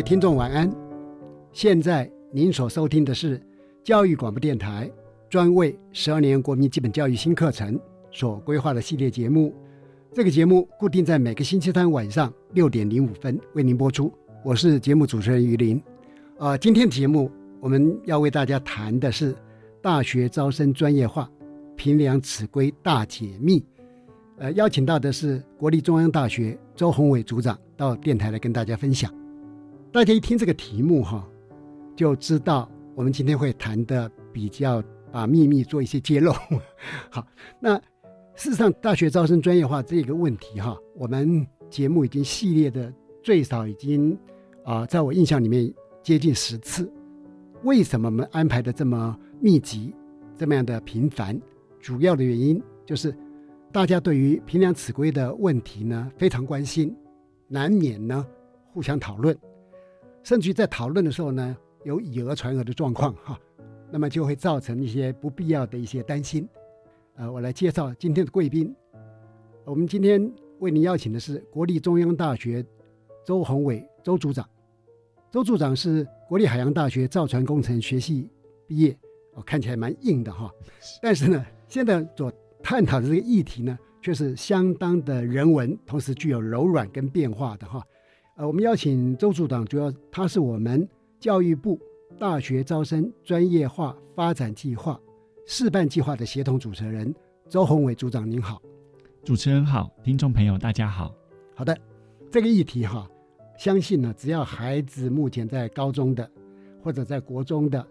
位听众晚安，现在您所收听的是教育广播电台专为十二年国民基本教育新课程所规划的系列节目。这个节目固定在每个星期三晚上六点零五分为您播出。我是节目主持人于林。呃，今天节目我们要为大家谈的是大学招生专业化，评量此规大解密。呃，邀请到的是国立中央大学周宏伟组长到电台来跟大家分享。大家一听这个题目哈，就知道我们今天会谈的比较把秘密做一些揭露。好，那事实上大学招生专业化这个问题哈，我们节目已经系列的最少已经啊，在我印象里面接近十次。为什么我们安排的这么密集，这么样的频繁？主要的原因就是大家对于平量此规的问题呢非常关心，难免呢互相讨论。甚至于在讨论的时候呢，有以讹传讹的状况哈，那么就会造成一些不必要的一些担心。呃，我来介绍今天的贵宾。我们今天为您邀请的是国立中央大学周宏伟周组长。周组长是国立海洋大学造船工程学系毕业，哦，看起来蛮硬的哈。但是呢，现在所探讨的这个议题呢，却是相当的人文，同时具有柔软跟变化的哈。呃，我们邀请周组长，主要他是我们教育部大学招生专业化发展计划示范计划的协同主持人周宏伟组长，您好，主持人好，听众朋友大家好。好的，这个议题哈，相信呢，只要孩子目前在高中的或者在国中的，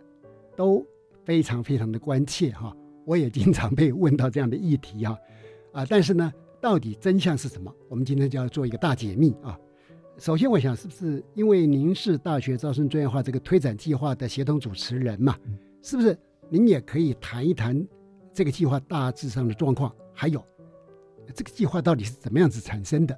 都非常非常的关切哈。我也经常被问到这样的议题哈，啊，但是呢，到底真相是什么？我们今天就要做一个大解密啊。首先，我想是不是因为您是大学招生专业化这个推展计划的协同主持人嘛？是不是您也可以谈一谈这个计划大致上的状况？还有这个计划到底是怎么样子产生的？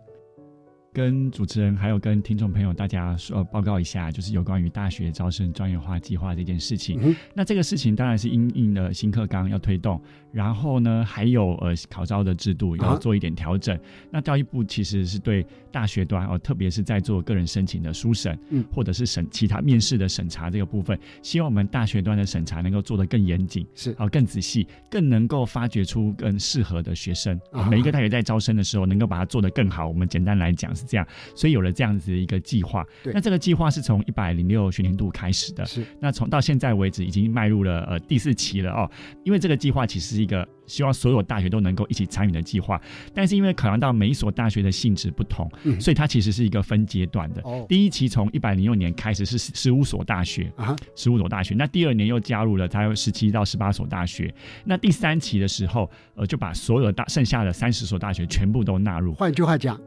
跟主持人还有跟听众朋友大家说报告一下，就是有关于大学招生专业化计划这件事情。那这个事情当然是因应了新课纲要推动，然后呢还有呃考招的制度要做一点调整。那教育部其实是对大学端哦，特别是在做个人申请的书审，嗯，或者是审其他面试的审查这个部分，希望我们大学端的审查能够做得更严谨，是哦更仔细，更能够发掘出更适合的学生。每一个大学在招生的时候，能够把它做得更好。我们简单来讲。是这样，所以有了这样子的一个计划。那这个计划是从一百零六学年度开始的。是，那从到现在为止，已经迈入了呃第四期了哦。因为这个计划其实是一个希望所有大学都能够一起参与的计划，但是因为考量到每一所大学的性质不同，所以它其实是一个分阶段的。哦，第一期从一百零六年开始是十五所大学啊，十五所大学。那第二年又加入了它有十七到十八所大学。那第三期的时候，呃，就把所有大剩下的三十所大学全部都纳入。换句话讲。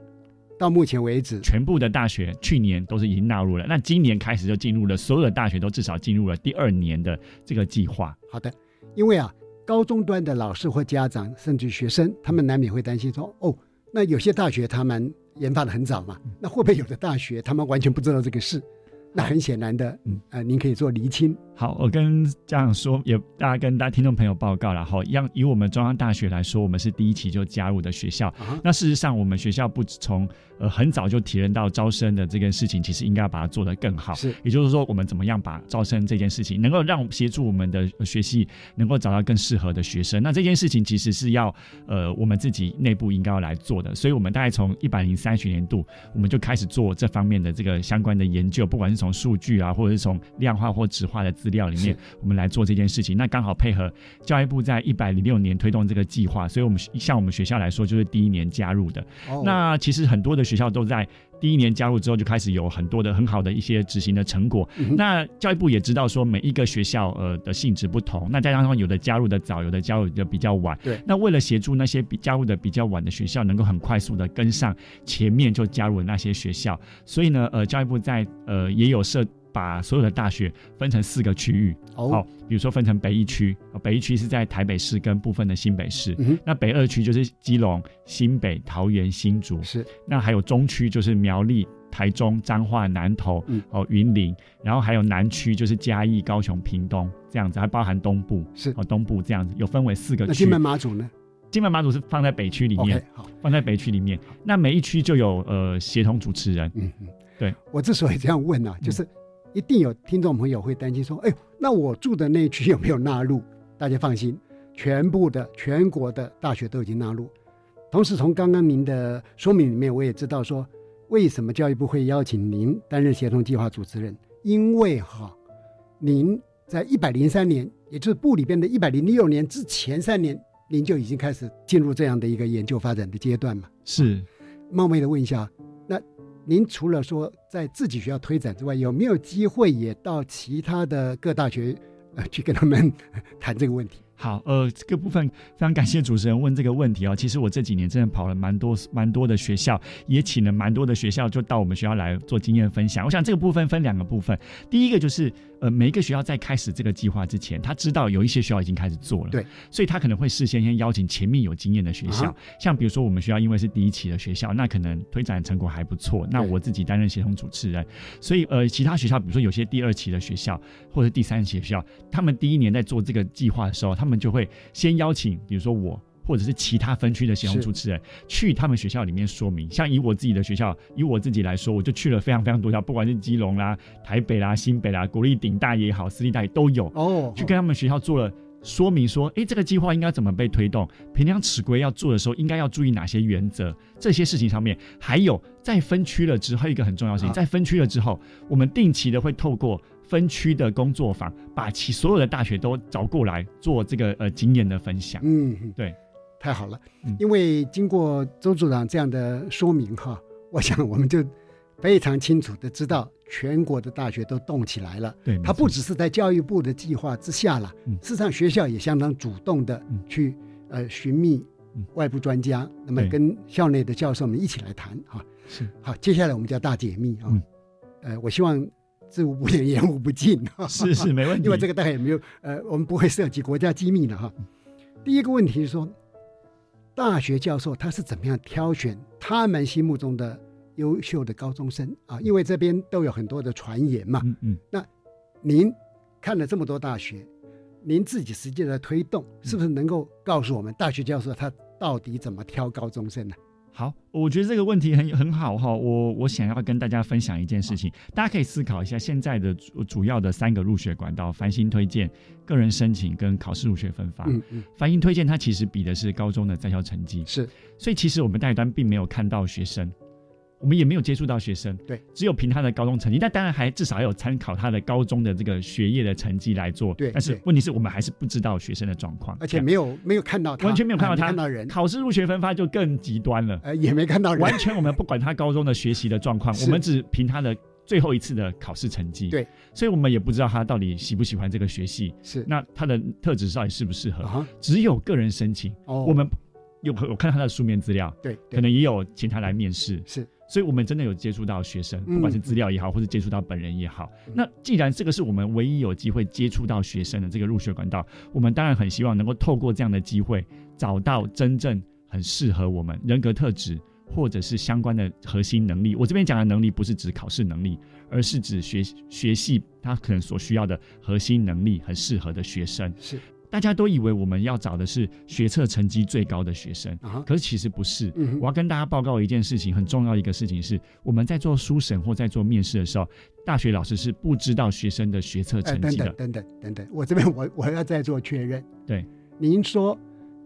到目前为止，全部的大学去年都是已经纳入了。那今年开始就进入了，所有的大学都至少进入了第二年的这个计划。好的，因为啊，高中端的老师或家长甚至学生，他们难免会担心说：哦，那有些大学他们研发的很早嘛，那会不会有的大学他们完全不知道这个事？那很显然的，嗯呃，您可以做厘清。好，我跟家长说，也大家跟大家听众朋友报告了哈。样以我们中央大学来说，我们是第一期就加入的学校。那事实上，我们学校不从呃很早就体认到招生的这件事情，其实应该要把它做得更好。是，也就是说，我们怎么样把招生这件事情能够让协助我们的学系能够找到更适合的学生。那这件事情其实是要呃我们自己内部应该要来做的。所以我们大概从一百零三学年度，我们就开始做这方面的这个相关的研究，不管是从数据啊，或者是从量化或质化的。资料里面，我们来做这件事情。那刚好配合教育部在一百零六年推动这个计划，所以我们像我们学校来说，就是第一年加入的。那其实很多的学校都在第一年加入之后，就开始有很多的很好的一些执行的成果。那教育部也知道说，每一个学校呃的性质不同，那再加上有的加入的早，有的加入的比较晚。对。那为了协助那些比加入的比较晚的学校，能够很快速的跟上前面就加入的那些学校，所以呢，呃，教育部在呃也有设。把所有的大学分成四个区域，好，比如说分成北一区，北一区是在台北市跟部分的新北市，那北二区就是基隆、新北、桃园、新竹，是，那还有中区就是苗栗、台中、彰化、南投，哦，云林，然后还有南区就是嘉义、高雄、屏东这样子，还包含东部，是，哦，东部这样子，有分为四个区。那金门马祖呢？金门马祖是放在北区里面，好，放在北区里面。那每一区就有呃协同主持人，嗯嗯，对。我之所以这样问呢，就是。一定有听众朋友会担心说：“哎呦，那我住的那区有没有纳入？”大家放心，全部的全国的大学都已经纳入。同时，从刚刚您的说明里面，我也知道说，为什么教育部会邀请您担任协同计划主持人？因为哈，您在一百零三年，也就是部里边的一百零六年之前三年，您就已经开始进入这样的一个研究发展的阶段嘛？是。冒昧的问一下，那？您除了说在自己学校推展之外，有没有机会也到其他的各大学呃去跟他们 谈这个问题？好，呃，这个部分非常感谢主持人问这个问题哦。其实我这几年真的跑了蛮多蛮多的学校，也请了蛮多的学校就到我们学校来做经验分享。我想这个部分分两个部分，第一个就是呃每一个学校在开始这个计划之前，他知道有一些学校已经开始做了，对，所以他可能会事先先邀请前面有经验的学校，像比如说我们学校因为是第一期的学校，那可能推展成果还不错，那我自己担任协同主持人，所以呃其他学校比如说有些第二期的学校或者第三学校，他们第一年在做这个计划的时候，他们就会先邀请，比如说我或者是其他分区的协同主持人去他们学校里面说明。像以我自己的学校，以我自己来说，我就去了非常非常多校，不管是基隆啦、台北啦、新北啦、国立顶大也好，私立大也都有哦。去跟他们学校做了说明，说，哎，这个计划应该怎么被推动？平量尺规要做的时候，应该要注意哪些原则？这些事情上面，还有在分区了之后，一个很重要事情，在分区了之后，我们定期的会透过。分区的工作坊，把其所有的大学都找过来做这个呃经验的分享。嗯，对，太好了。因为经过周组长这样的说明哈，我想我们就非常清楚的知道，全国的大学都动起来了。对，它不只是在教育部的计划之下了，嗯事实上学校也相当主动的去呃寻觅外部专家，那么跟校内的教授们一起来谈哈。是，好，接下来我们叫大解密啊。呃，我希望。知无不言，言无不尽。是是没问题，因为这个大概也没有呃，我们不会涉及国家机密的哈。第一个问题是说，大学教授他是怎么样挑选他们心目中的优秀的高中生啊？因为这边都有很多的传言嘛。嗯嗯。那您看了这么多大学，您自己实际的推动，是不是能够告诉我们大学教授他到底怎么挑高中生呢？好，我觉得这个问题很很好哈。我我想要跟大家分享一件事情，大家可以思考一下现在的主主要的三个入学管道：繁星推荐、个人申请跟考试入学分发。嗯嗯，繁星推荐它其实比的是高中的在校成绩，是，所以其实我们代端并没有看到学生。我们也没有接触到学生，对，只有凭他的高中成绩，但当然还至少要有参考他的高中的这个学业的成绩来做，对。但是问题是我们还是不知道学生的状况，而且没有没有看到他，完全没有看到他看到人。考试入学分发就更极端了，呃，也没看到人，完全我们不管他高中的学习的状况，我们只凭他的最后一次的考试成绩，对。所以我们也不知道他到底喜不喜欢这个学系，是。那他的特质到底适不适合？只有个人申请，哦。我们有有看到他的书面资料，对，可能也有请他来面试，是。所以，我们真的有接触到学生，不管是资料也好，或者接触到本人也好。那既然这个是我们唯一有机会接触到学生的这个入学管道，我们当然很希望能够透过这样的机会，找到真正很适合我们人格特质，或者是相关的核心能力。我这边讲的能力不是指考试能力，而是指学学系他可能所需要的核心能力，很适合的学生。是。大家都以为我们要找的是学测成绩最高的学生，啊可是其实不是。嗯我要跟大家报告一件事情，很重要一个事情是，我们在做书审或在做面试的时候，大学老师是不知道学生的学测哎，成绩的。等等等等等等，我这边我 我要再做确认。对您说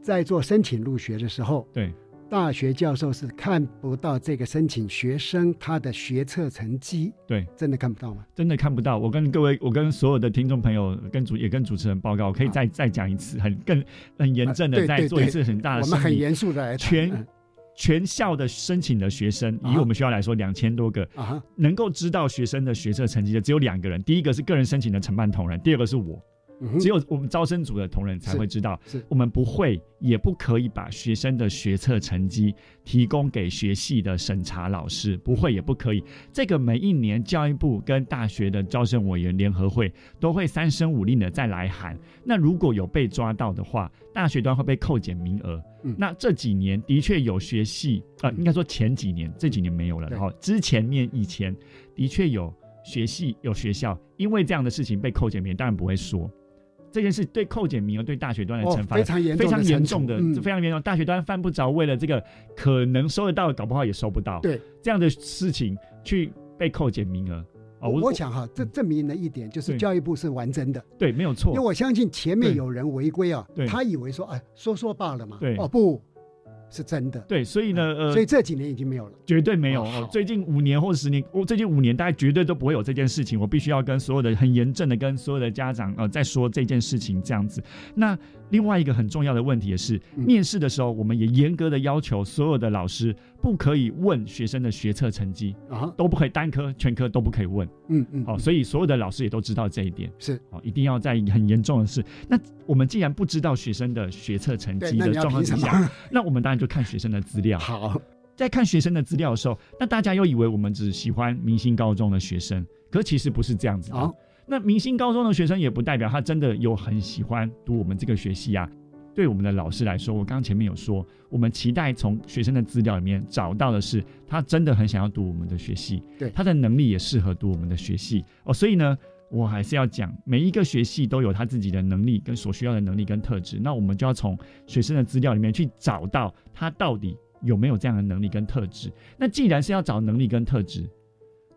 在做申请入学的时候，对，大学教授是看不到这个申请学生他的学测成绩，对，真的看不到吗？真的看不到。我跟各位，我跟所有的听众朋友，跟主也跟主持人报告，我可以再再讲一次，很更很严正啊的再做一次很大的我们很。严肃的全嗯全校的申请的学生，啊以我们学校来说，两千多个，啊，能够知道学生的学测成绩的只有两个人，第一个是个人申请的承办同仁，第二个是我。嗯只有我们招生组的同仁才会知道，我们不会也不可以把学生的学测成绩提供给学系的审查老师，不会也不可以。这个每一年教育部跟大学的招生委员联合会都会三声五令的再来喊。那如果有被抓到的话，大学端会被扣减名额。嗯那这几年的确有学系，呃，应该说前几年，这几年没有了。对然后之前面以前的确有学系有学校因为这样的事情被扣减名额，当然不会说。这件事对扣减名额对大学端的哦惩，罚、非常严重非常严重的，嗯。非常严重。大学端犯不着为了这个可能收得到，搞不好也收不到。对。这样的事情去被扣减名额。哦，我我想哈，这证明了一点，就是教育部是完整的，对没有错。因为，我相信前面有人违规啊对，他以为说哎说说罢了嘛，对。哦不是真的，对，所以呢，呃，所以这几年已经没有了。绝对没有。最近五年或者十年，我最近五年大概绝对都不会有这件事情。我必须要跟所有的很严正的跟所有的家长呃在说这件事情这样子。那另外一个很重要的问题也是，嗯面试的时候我们也严格的要求所有的老师不可以问学生的学测成绩，啊，都不可以单科全科都不可以问。嗯嗯，好、所以所有的老师也都知道这一点。是好、一定要在很严重的事。那我们既然不知道学生的学测成对，绩的状况之下？那我们当然就看学生的资料。好，在看学生的资料的时候，那大家又以为我们只喜欢明星高中的学生，可其实不是这样子的。好那明星高中的学生也不代表他真的有很喜欢读我们这个学系啊。对我们的老师来说，我刚刚前面有说，我们期待从学生的资料里面找到的是他真的很想要读我们的学系，对他的能力也适合读我们的学系哦。所以呢，我还是要讲，每一个学系都有他自己的能力跟所需要的能力跟特质，那我们就要从学生的资料里面去找到他到底有没有这样的能力跟特质。那既然是要找能力跟特质，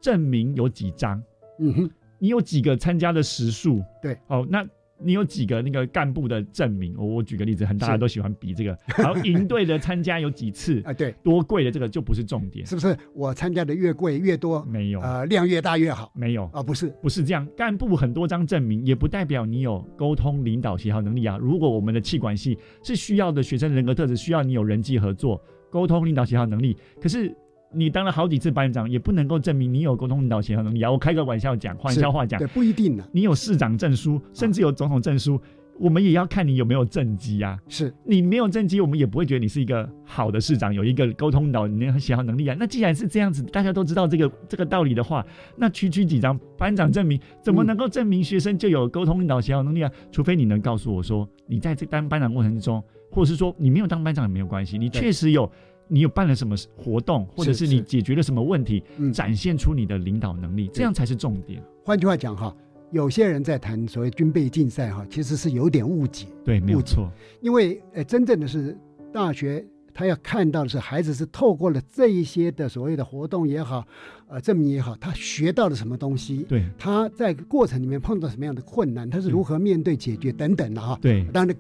证明有几张，嗯哼，你有几个参加的时数？对，哦，那你有几个那个干部的证明？我我举个例子，很大家都喜欢比这个，然后营队的参加有几次，啊对，多贵的这个就不是重点，是不是我参加的越贵越多，没有，呃，量越大越好没有。啊？不是，不是这样，干部很多张证明，也不代表你有沟通、领导、协调能力啊。如果我们的气管系是需要的学生人格特质，需要你有人际合作、沟通、领导、协调能力，可是你当了好几次班长，也不能够证明你有沟通、领导、协调能力啊。我开个玩笑讲，玩笑话讲对，，不一定的，你有市长证书，甚至有总统证书，我们也要看你有没有政绩啊。是你没有政绩，我们也不会觉得你是一个好的市长，有一个沟通领导、你协调能力啊。那既然是这样子，大家都知道这个这个道理的话，那区区几张班长证明，怎么能够证明学生就有沟通领导协调能力啊？除非你能告诉我说，你在这当班长过程之中，或者是说你没有当班长也没有关系，你确实有。你有办了什么活动，或者是你解决了什么问题，嗯展现出你的领导能力，这样才是重点。换句话讲哈，有些人在谈所谓军备竞赛哈，其实是有点误解，对，没有错。因为呃，真正的是大学。他要看到的是，孩子是透过了这一些的所谓的活动也好，呃，证明也好，他学到了什么东西，对他在过程里面碰到什么样的困难，他是如何面对、解决等等的哈。对，当然，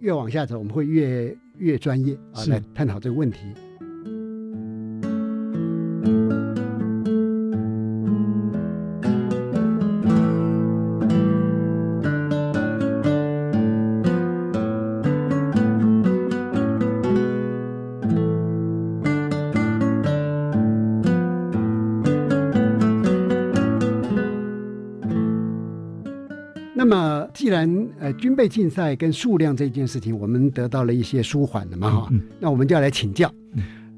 越往下走，我们会越越专业啊，来探讨这个问题。备竞赛跟数量这件事情，我们得到了一些舒缓的嘛哈，嗯那我们就要来请教。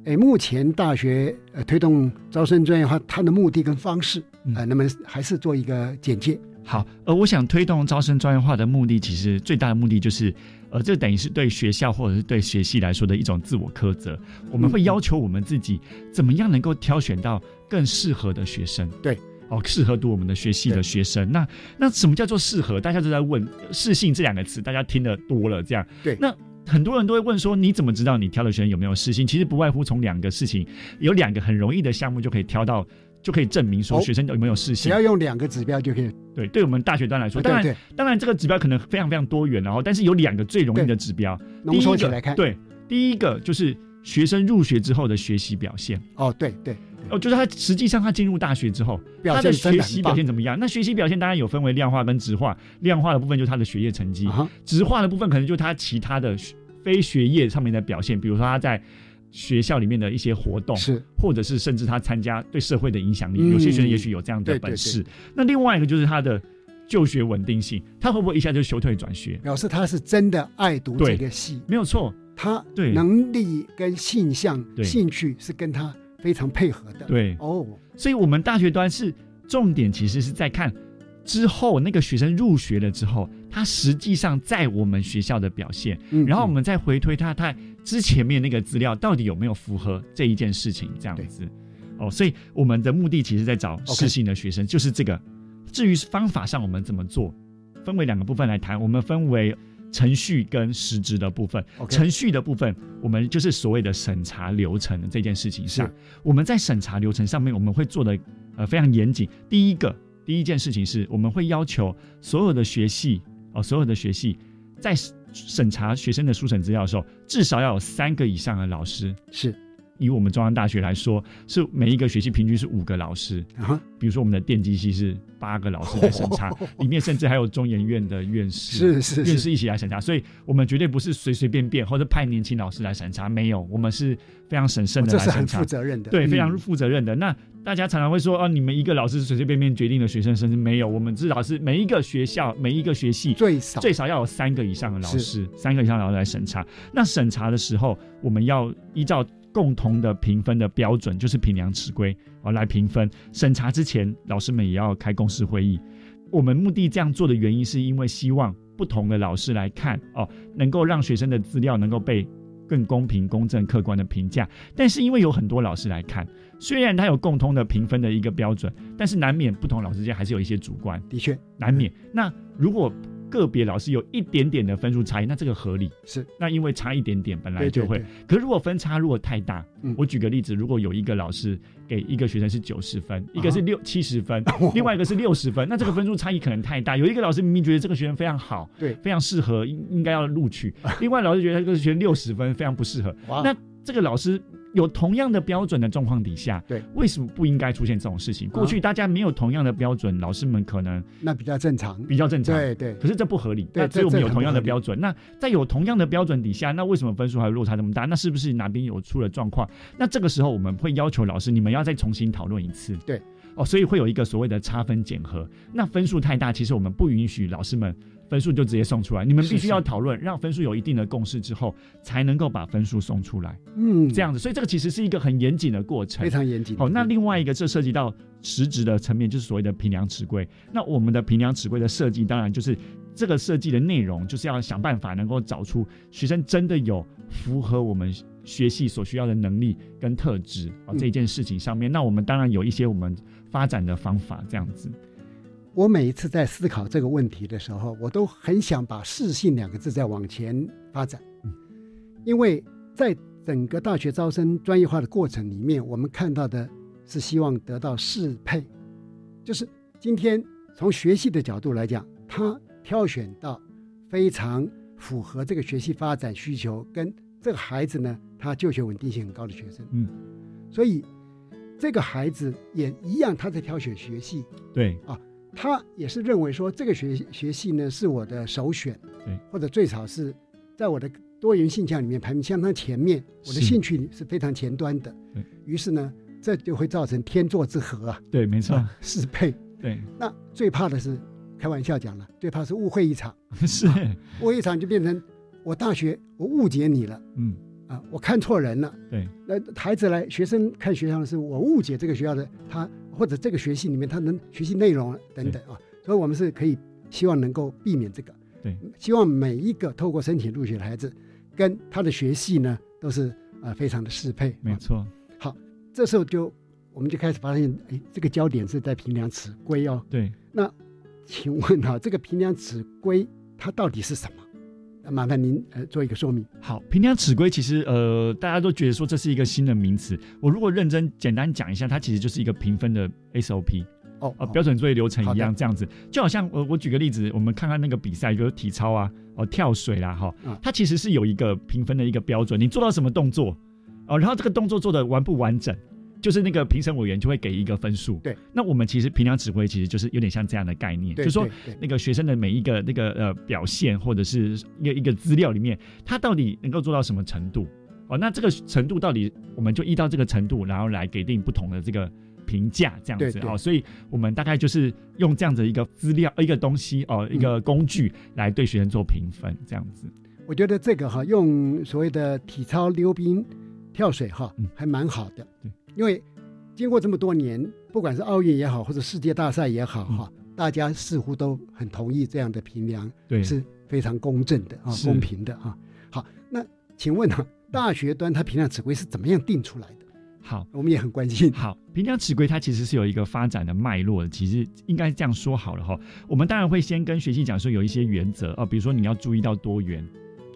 哎，目前大学呃推动招生专业化，它的目的跟方式，嗯呃，那么还是做一个简介。好，呃，我想推动招生专业化的目的，其实最大的目的就是，呃，这等于是对学校或者是对学系来说的一种自我苛责。我们会要求我们自己怎么样能够挑选到更适合的学生。对。哦，适合读我们的学系的学生，那那什么叫做适合？大家都在问“适性”这两个词，大家听得多了，这样对。那很多人都会问说，你怎么知道你挑的学生有没有适性？其实不外乎从两个事情，有两个很容易的项目就可以挑到，就可以证明说学生有没有适性。只要用两个指标就可以。对，对我们大学端来说，当然当然这个指标可能非常非常多元，然后但是有两个最容易的指标，浓缩起来看。对，第一个就是学生入学之后的学习表现。哦，对对。哦，就是他实际上他进入大学之后，他的学习表现怎么样？那学习表现当然有分为量化跟质化。量化的部分就是他的学业成绩，质化的部分可能就是他其他的非学业上面的表现，比如说他在学校里面的一些活动，是或者是甚至他参加对社会的影响力。有些学生也许有这样的本事。那另外一个就是他的就学稳定性，他会不会一下就休退转学？表示他是真的爱读这个系，没有错。他对能力跟性向、兴趣是跟他。非常配合的，对。哦，所以我们大学端是重点，其实是在看之后那个学生入学了之后，他实际上在我们学校的表现，嗯、然后我们再回推他他之前面那个资料到底有没有符合这一件事情，这样子。哦，所以我们的目的其实在找适性的学生，就是这个。至于方法上我们怎么做，分为两个部分来谈，我们分为。程序跟实质的部分，程序的部分，我们就是所谓的审查流程这件事情。上，我们在审查流程上面，我们会做的呃非常严谨。第一个，第一件事情是，我们会要求所有的学系哦，所有的学系在审查学生的书审资料的时候，至少要有三个以上的老师。是，以我们中央大学来说，是每一个学系平均是五个老师。啊，比如说我们的电机系是。八个老师来审查，里面甚至还有中研院的院士，是是院士一起来审查，所以我们绝对不是随随便便或者派年轻老师来审查，没有，我们是非常审慎的来审查，这是很负责任的，对，非常负责任的。那大家常常会说，哦，你们一个老师随随便便决定了学生甚至没有，我们至少是每一个学校每一个学系最少最少要有三个以上的老师，三个以上老师来审查。那审查的时候，我们要依照共同的评分的标准，就是评量尺规啊来评分。审查之前，老师们也要开公司会议。我们目的这样做的原因，是因为希望不同的老师来看哦，能够让学生的资料能够被更公平、公正、客观的评价。但是因为有很多老师来看，虽然他有共通的评分的一个标准，但是难免不同老师间还是有一些主观，的确难免。那如果个别老师有一点点的分数差异，那这个合理是。那因为差一点点本来就会，可如果分差如果太大，嗯，我举个例子，如果有一个老师给一个学生是九十分，一个是六七十分，另外一个是六十分，那这个分数差异可能太大。有一个老师明明觉得这个学生非常好，对，非常适合，应应该要录取；另外老师觉得这个学生六十分非常不适合，那这个老师。有同样的标准的状况底下，对，为什么不应该出现这种事情？过去大家没有同样的标准，老师们可能那比较正常，比较正常，对对。可是这不合理，对，只有我们有同样的标准。那在有同样的标准底下，那为什么分数还有落差这么大？那是不是哪边有出了状况？那这个时候我们会要求老师，你们要再重新讨论一次。对，哦，所以会有一个所谓的差分检核。那分数太大，其实我们不允许老师们。分数就直接送出来，你们必须要讨论，让分数有一定的共识之后，才能够把分数送出来。嗯，这样子，所以这个其实是一个很严谨的过程，非常严谨。好，那另外一个，这涉及到实质的层面，就是所谓的评量尺规。那我们的评量尺规的设计，当然就是这个设计的内容，就是要想办法能够找出学生真的有符合我们学习所需要的能力跟特质啊这件事情上面。那我们当然有一些我们发展的方法，这样子。我每一次在思考这个问题的时候，我都很想把“适性”两个字再往前发展，因为在整个大学招生专业化的过程里面，我们看到的是希望得到适配，就是今天从学习的角度来讲，他挑选到非常符合这个学习发展需求，跟这个孩子呢，他就学稳定性很高的学生，嗯，所以这个孩子也一样，他在挑选学系，对。啊。他也是认为说，这个学学系呢是我的首选，对，或者最少是在我的多元性向里面排名相当前面，我的兴趣是非常前端的。对于是呢，这就会造成天作之合啊。对，没错，适配。对，那最怕的是，开玩笑讲了，最怕是误会一场。是，误会一场就变成我大学我误解你了。嗯，啊，我看错人了。对，那孩子来，学生看学校的是我误解这个学校的他。或者这个学系里面他能学习内容等等啊，所以我们是可以希望能够避免这个。对，希望每一个透过申请入学的孩子，跟他的学系呢都是呃非常的适配。没错。好，这时候就我们就开始发现，哎，这个焦点是在平凉尺规哦。对。那请问哈，这个平凉尺规它到底是什么？麻烦您呃做一个说明。好，平凉尺规其实呃大家都觉得说这是一个新的名词。我如果认真简单讲一下，它其实就是一个评分的 SOP。哦，呃，标准作业流程一样，这样子，就好像我我举个例子，我们看看那个比赛，比如体操啊，哦，跳水啦，哈，它其实是有一个评分的一个标准，你做到什么动作，哦，然后这个动作做的完不完整，就是那个评审委员就会给一个分数。对，那我们其实平常指挥其实就是有点像这样的概念，就是说那个学生的每一个那个呃表现或者是一个一个资料里面，他到底能够做到什么程度，哦，那这个程度到底我们就依照这个程度，然后来给定不同的这个。评价这样子哦，所以我们大概就是用这样子一个资料、一个东西哦，一个工具来对学生做评分这样子。我觉得这个哈，用所谓的体操、溜冰、跳水哈，还蛮好的。对，因为经过这么多年，不管是奥运也好，或者世界大赛也好哈，大家似乎都很同意这样的评量，对，是非常公正的啊，公平的啊。好，那请问哈，大学端它评量指挥是怎么样定出来的？好，我们也很关心。好，平量尺规它其实是有一个发展的脉络的，其实应该这样说好了哈。我们当然会先跟学习讲说有一些原则啊，比如说你要注意到多元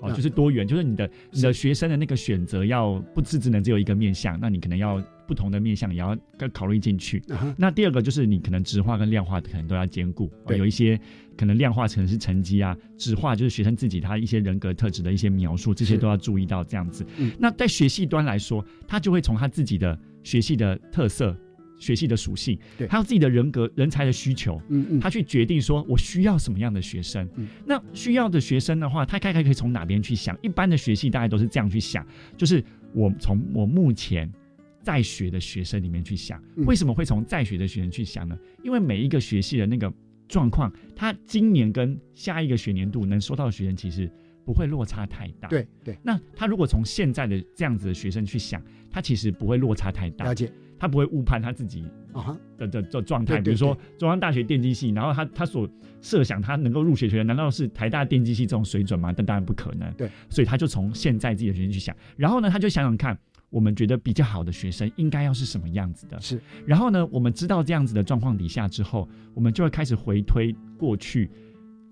哦，就是多元，就是你的你的学生的那个选择要不是只能只有一个面向，那你可能要不同的面向也要考虑进去。那第二个就是你可能直化跟量化可能都要兼顾，有一些。可能量化成是成绩啊，纸化就是学生自己他一些人格特质的一些描述，这些都要注意到这样子。那在学系端来说，他就会从他自己的学系的特色、学系的属性，对，还有自己的人格、人才的需求，嗯嗯，他去决定说我需要什么样的学生。嗯那需要的学生的话，他大概可以从哪边去想？一般的学系大概都是这样去想，就是我从我目前在学的学生里面去想，为什么会从在学的学生去想呢？因为每一个学系的那个。状况，他今年跟下一个学年度能收到的学生其实不会落差太大。对对，那他如果从现在的这样子的学生去想，他其实不会落差太大。了解，他不会误判他自己啊的的的状态。比如说中央大学电机系，然后他他所设想他能够入学学生，难道是台大电机系这种水准吗？但当然不可能。对，所以他就从现在自己的学生去想，然后呢，他就想想看。我们觉得比较好的学生应该要是什么样子的？是。然后呢，我们知道这样子的状况底下之后，我们就会开始回推过去，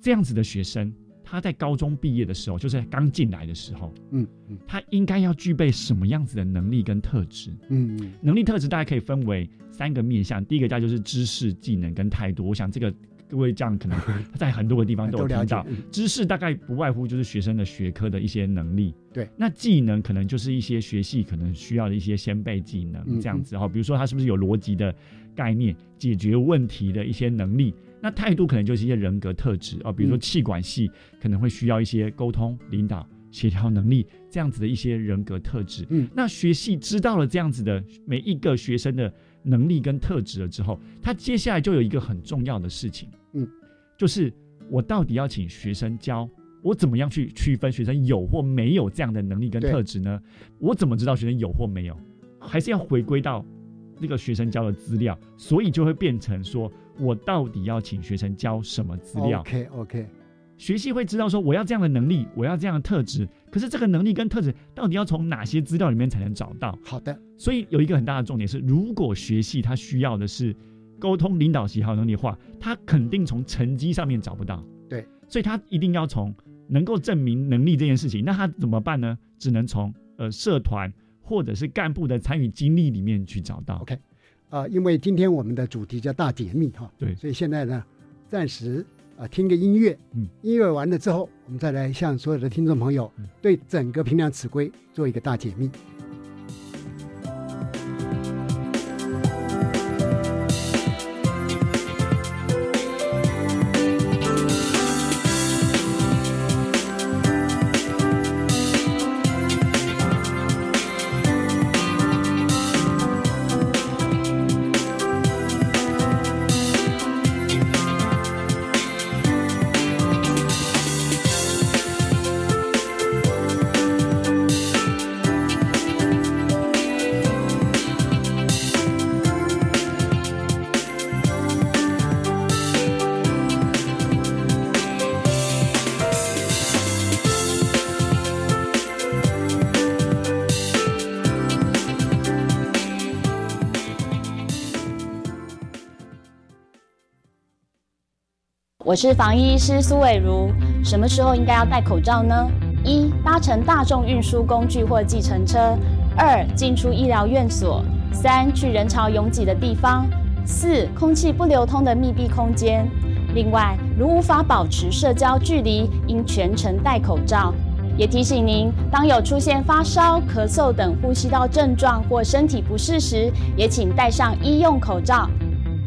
这样子的学生，他在高中毕业的时候，就是刚进来的时候，嗯嗯，他应该要具备什么样子的能力跟特质？嗯嗯，能力特质大概可以分为三个面向，第一个叫就是知识、技能跟态度。我想这个。各位这样可能在很多个地方都有 听到，知识大概不外乎就是学生的学科的一些能力，对，那技能可能就是一些学系可能需要的一些先辈技能这样子哈，比如说他是不是有逻辑的概念、解决问题的一些能力，那态度可能就是一些人格特质啊，比如说气管系可能会需要一些沟通、领导、协调能力这样子的一些人格特质，嗯，那学系知道了这样子的每一个学生的。能力跟特质了之后，他接下来就有一个很重要的事情，嗯，就是我到底要请学生教我怎么样去区分学生有或没有这样的能力跟特质呢？我怎么知道学生有或没有？还是要回归到那个学生教的资料，所以就会变成说我到底要请学生交什么资料？OK OK。学习会知道说我要这样的能力，我要这样的特质。可是这个能力跟特质到底要从哪些资料里面才能找到？好的，所以有一个很大的重点是，如果学系他需要的是沟通、领导、喜好能力的话，他肯定从成绩上面找不到。对，所以他一定要从能够证明能力这件事情。那他怎么办呢？只能从呃社团或者是干部的参与经历里面去找到。OK，啊，因为今天我们的主题叫大解密哈，对，所以现在呢，暂时。啊，听个音乐，嗯，音乐完了之后，我们再来向所有的听众朋友对整个平量尺规做一个大解密。我是防疫医师苏伟如。什么时候应该要戴口罩呢？一、搭乘大众运输工具或计程车；二、进出医疗院所；三、去人潮拥挤的地方；四、空气不流通的密闭空间。另外，如无法保持社交距离，应全程戴口罩。也提醒您，当有出现发烧、咳嗽等呼吸道症状或身体不适时，也请戴上医用口罩。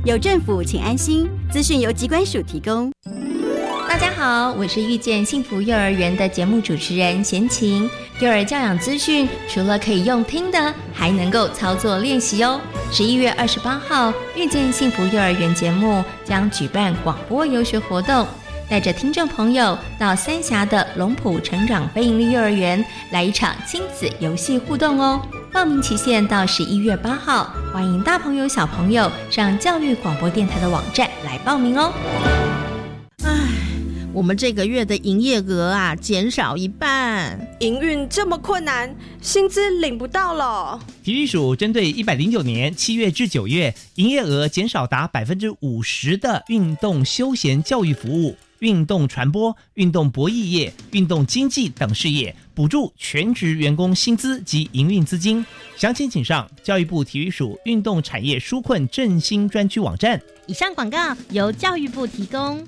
有政府，请安心。资讯由机关署提供。大家好，我是遇见幸福幼儿园的节目主持人贤琴。幼儿教养资讯除了可以用听的，还能够操作练习哦。十一月二十八号，遇见幸福幼儿园节目将举办广播游学活动。带着听众朋友到三峡的龙浦成长非营利幼儿园来一场亲子游戏互动哦！报名期限到十一月八号，欢迎大朋友小朋友上教育广播电台的网站来报名哦。唉，我们这个月的营业额啊减少一半，营运这么困难，薪资领不到了。体育署针对一百零九年七月至九月营业额减少达百分之五十的运动休闲教育服务。运动传播、运动博弈业、运动经济等事业补助全职员工薪资及营运资金，详情请上教育部体育署运动产业纾困振兴专区网站。以上广告由教育部提供。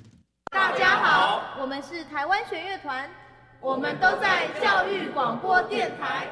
大家好，我们是台湾弦乐团，我们都在教育广播电台。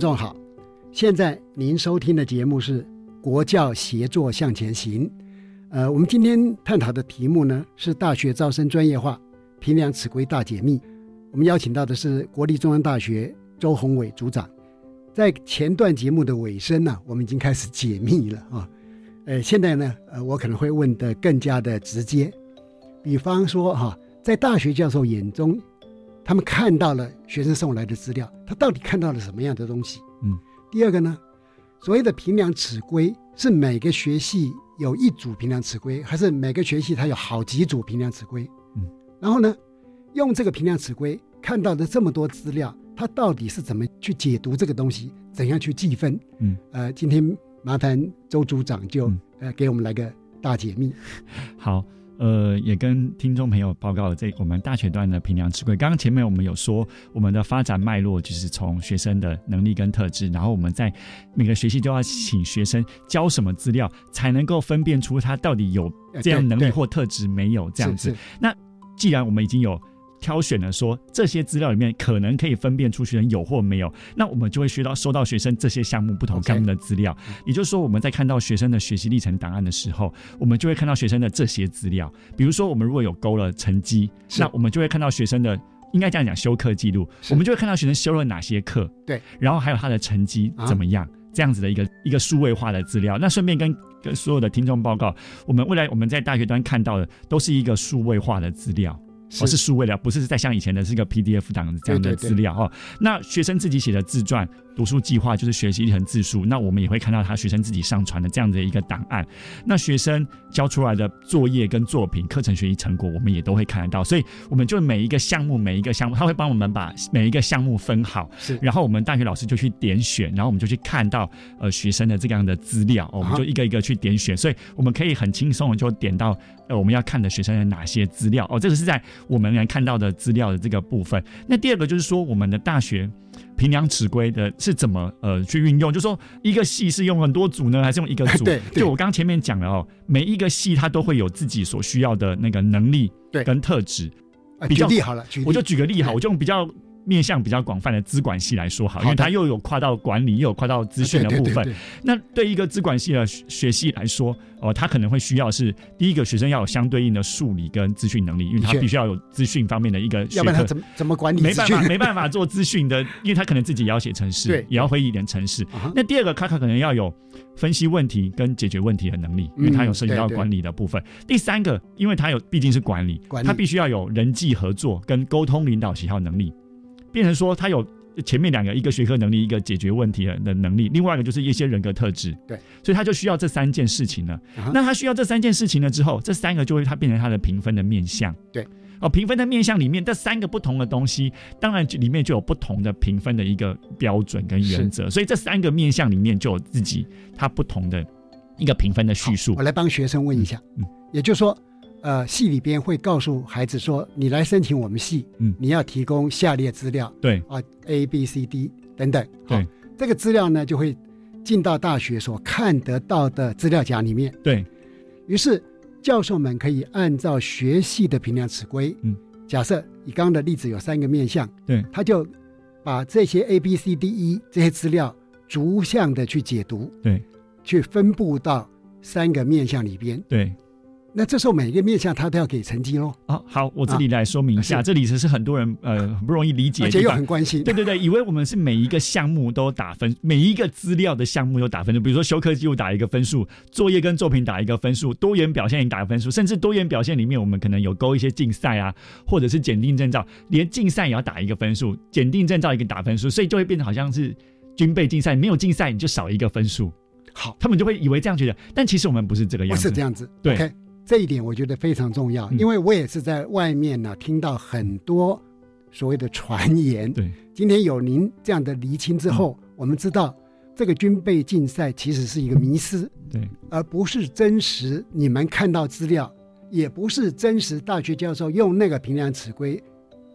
众好，现在您收听的节目是《国教协作向前行》。呃，我们今天探讨的题目呢是大学招生专业化，评量此规大解密。我们邀请到的是国立中央大学周宏伟组长。在前段节目的尾声呢，我们已经开始解密了啊。呃，现在呢，呃，我可能会问的更加的直接，比方说哈，在大学教授眼中。他们看到了学生送来的资料，他到底看到了什么样的东西？嗯，第二个呢，所谓的评量尺规是每个学系有一组评量尺规，还是每个学系它有好几组评量尺规？嗯，然后呢，用这个评量尺规看到的这么多资料，他到底是怎么去解读这个东西，怎样去计分？嗯，呃，今天麻烦周组长就呃给我们来个大解密。好。呃，也跟听众朋友报告了这我们大学段的评量智慧。刚刚前面我们有说，我们的发展脉络就是从学生的能力跟特质，然后我们在每个学期都要请学生交什么资料，才能够分辨出他到底有这样能力或特质没有这样子。那既然我们已经有。挑选了说这些资料里面可能可以分辨出学生有或没有，那我们就会学到收到学生这些项目不同项目的资料。也就是说，我们在看到学生的学习历程档案的时候，我们就会看到学生的这些资料。比如说，我们如果有勾了成绩，那我们就会看到学生的应该这样讲修课记录，我们就会看到学生修了哪些课，对，然后还有他的成绩怎么样，这样子的一个一个数位化的资料。那顺便跟跟所有的听众报告，我们未来我们在大学端看到的都是一个数位化的资料。我是数位的，不是在像以前的是个 PDF 档这样的资料哦。那学生自己写的自传。读书计划就是学习历程自述，那我们也会看到他学生自己上传的这样的一个档案。那学生交出来的作业跟作品、课程学习成果，我们也都会看得到。所以，我们就每一个项目、每一个项目，他会帮我们把每一个项目分好，是。然后我们大学老师就去点选，然后我们就去看到呃学生的这样的资料，我们就一个一个去点选，所以我们可以很轻松的就点到呃我们要看的学生有哪些资料哦。这个是在我们能看到的资料的这个部分。那第二个就是说，我们的大学。评量尺规的是怎么呃去运用？就说一个系是用很多组呢，还是用一个 组？对，就我刚前面讲了哦，每一个系它都会有自己所需要的那个能力跟特质。举例好了，我就举个例哈，我就用比较面向比较广泛的资管系来说好，因为它又有跨到管理，又有跨到资讯的部分。那对一个资管系的学系来说，哦，他可能会需要是第一个学生要有相对应的数理跟资讯能力，因为他必须要有资讯方面的一个学科。怎么怎么管理？没办法，没办法做资讯的，因为他可能自己也要写程式，也要会一点程式。那第二个，卡卡可能要有分析问题跟解决问题的能力，因为他有涉及到管理的部分。第三个，因为他有毕竟是管理，他必须要有人际合作跟沟通、领导、喜好能力。变成说他有前面两个，一个学科能力，一个解决问题的能力，另外一个就是一些人格特质。对，所以他就需要这三件事情了。那他需要这三件事情了之后，这三个就会他变成他的评分的面向。对，哦，评分的面向里面这三个不同的东西，当然里面就有不同的评分的一个标准跟原则。所以这三个面向里面就有自己他不同的一个评分的叙述。我来帮学生问一下，嗯，也就是说。呃，系里边会告诉孩子说，你来申请我们系，嗯，你要提供下列资料，对啊，A、B、C、D 等等，对，这个资料呢就会进到大学所看得到的资料夹里面，对于是教授们可以按照学系的评量尺规，嗯，假设以刚刚的例子有三个面向，对，他就把这些 A、B、C、D、E 这些资料逐项的去解读，对，去分布到三个面向里边，对。那这时候每一个面向他都要给成绩喽。啊，好，我这里来说明一下，这里其实是很多人呃很不容易理解，而且又很关心。对对对，以为我们是每一个项目都打分，每一个资料的项目都打分，就比如说修课记录打一个分数，作业跟作品打一个分数，多元表现也打分数，甚至多元表现里面我们可能有勾一些竞赛啊，或者是检定证照，连竞赛也要打一个分数，检定证照也给打分数，所以就会变成好像是军备竞赛，没有竞赛你就少一个分数。好，他们就会以为这样觉得，但其实我们不是这个样子，不是这样子。对。这一点我觉得非常重要，因为我也是在外面呢听到很多所谓的传言。对，今天有您这样的厘清之后，我们知道这个军备竞赛其实是一个迷失，对，而不是真实。你们看到资料，也不是真实大学教授用那个平量尺规。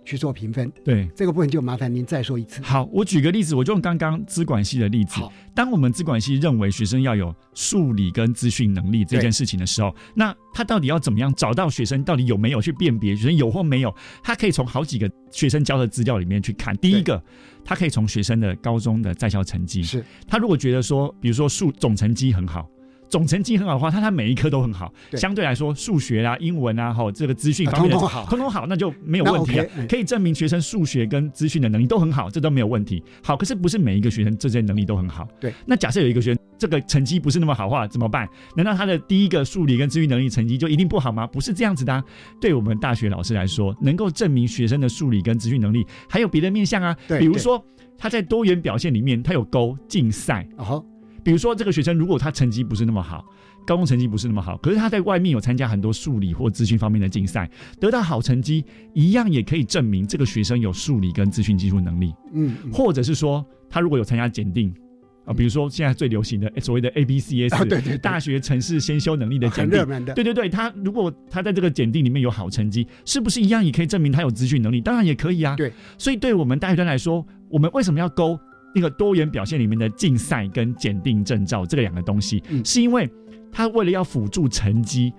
去做评分，对这个部分就麻烦您再说一次。好，我举个例子，我就用刚刚资管系的例子。当我们资管系认为学生要有数理跟资讯能力这件事情的时候，那他到底要怎么样找到学生到底有没有去辨别学生有或没有？他可以从好几个学生交的资料里面去看。第一个，他可以从学生的高中的在校成绩。是他如果觉得说，比如说数总成绩很好。总成绩很好的话，他他每一科都很好，相对来说数学啊、英文啊，哈，这个资讯方面通通好，通通好，那就没有问题啊，可以证明学生数学跟资讯的能力都很好，这都没有问题。好，可是不是每一个学生这些能力都很好。对，那假设有一个学生这个成绩不是那么好话，怎么办？难道他的第一个数理跟资讯能力成绩就一定不好吗？不是这样子的。对我们大学老师来说，能够证明学生的数理跟资讯能力还有别的面向啊，比如说他在多元表现里面他有勾竞赛，哦，比如说这个学生如果他成绩不是那么好。高中成绩不是那么好，可是他在外面有参加很多数理或资讯方面的竞赛，得到好成绩，一样也可以证明这个学生有数理跟资讯技术能力。嗯，或者是说他如果有参加检定啊，比如说现在最流行的所谓的 A B C S，对对，大学城市先修能力的检定，对对对，他如果他在这个检定里面有好成绩，是不是一样也可以证明他有资讯能力？当然也可以啊。对，所以对我们大学端来说，我们为什么要勾那个多元表现里面的竞赛跟检定证照这两个东西？是因为。他为了要辅助成绩，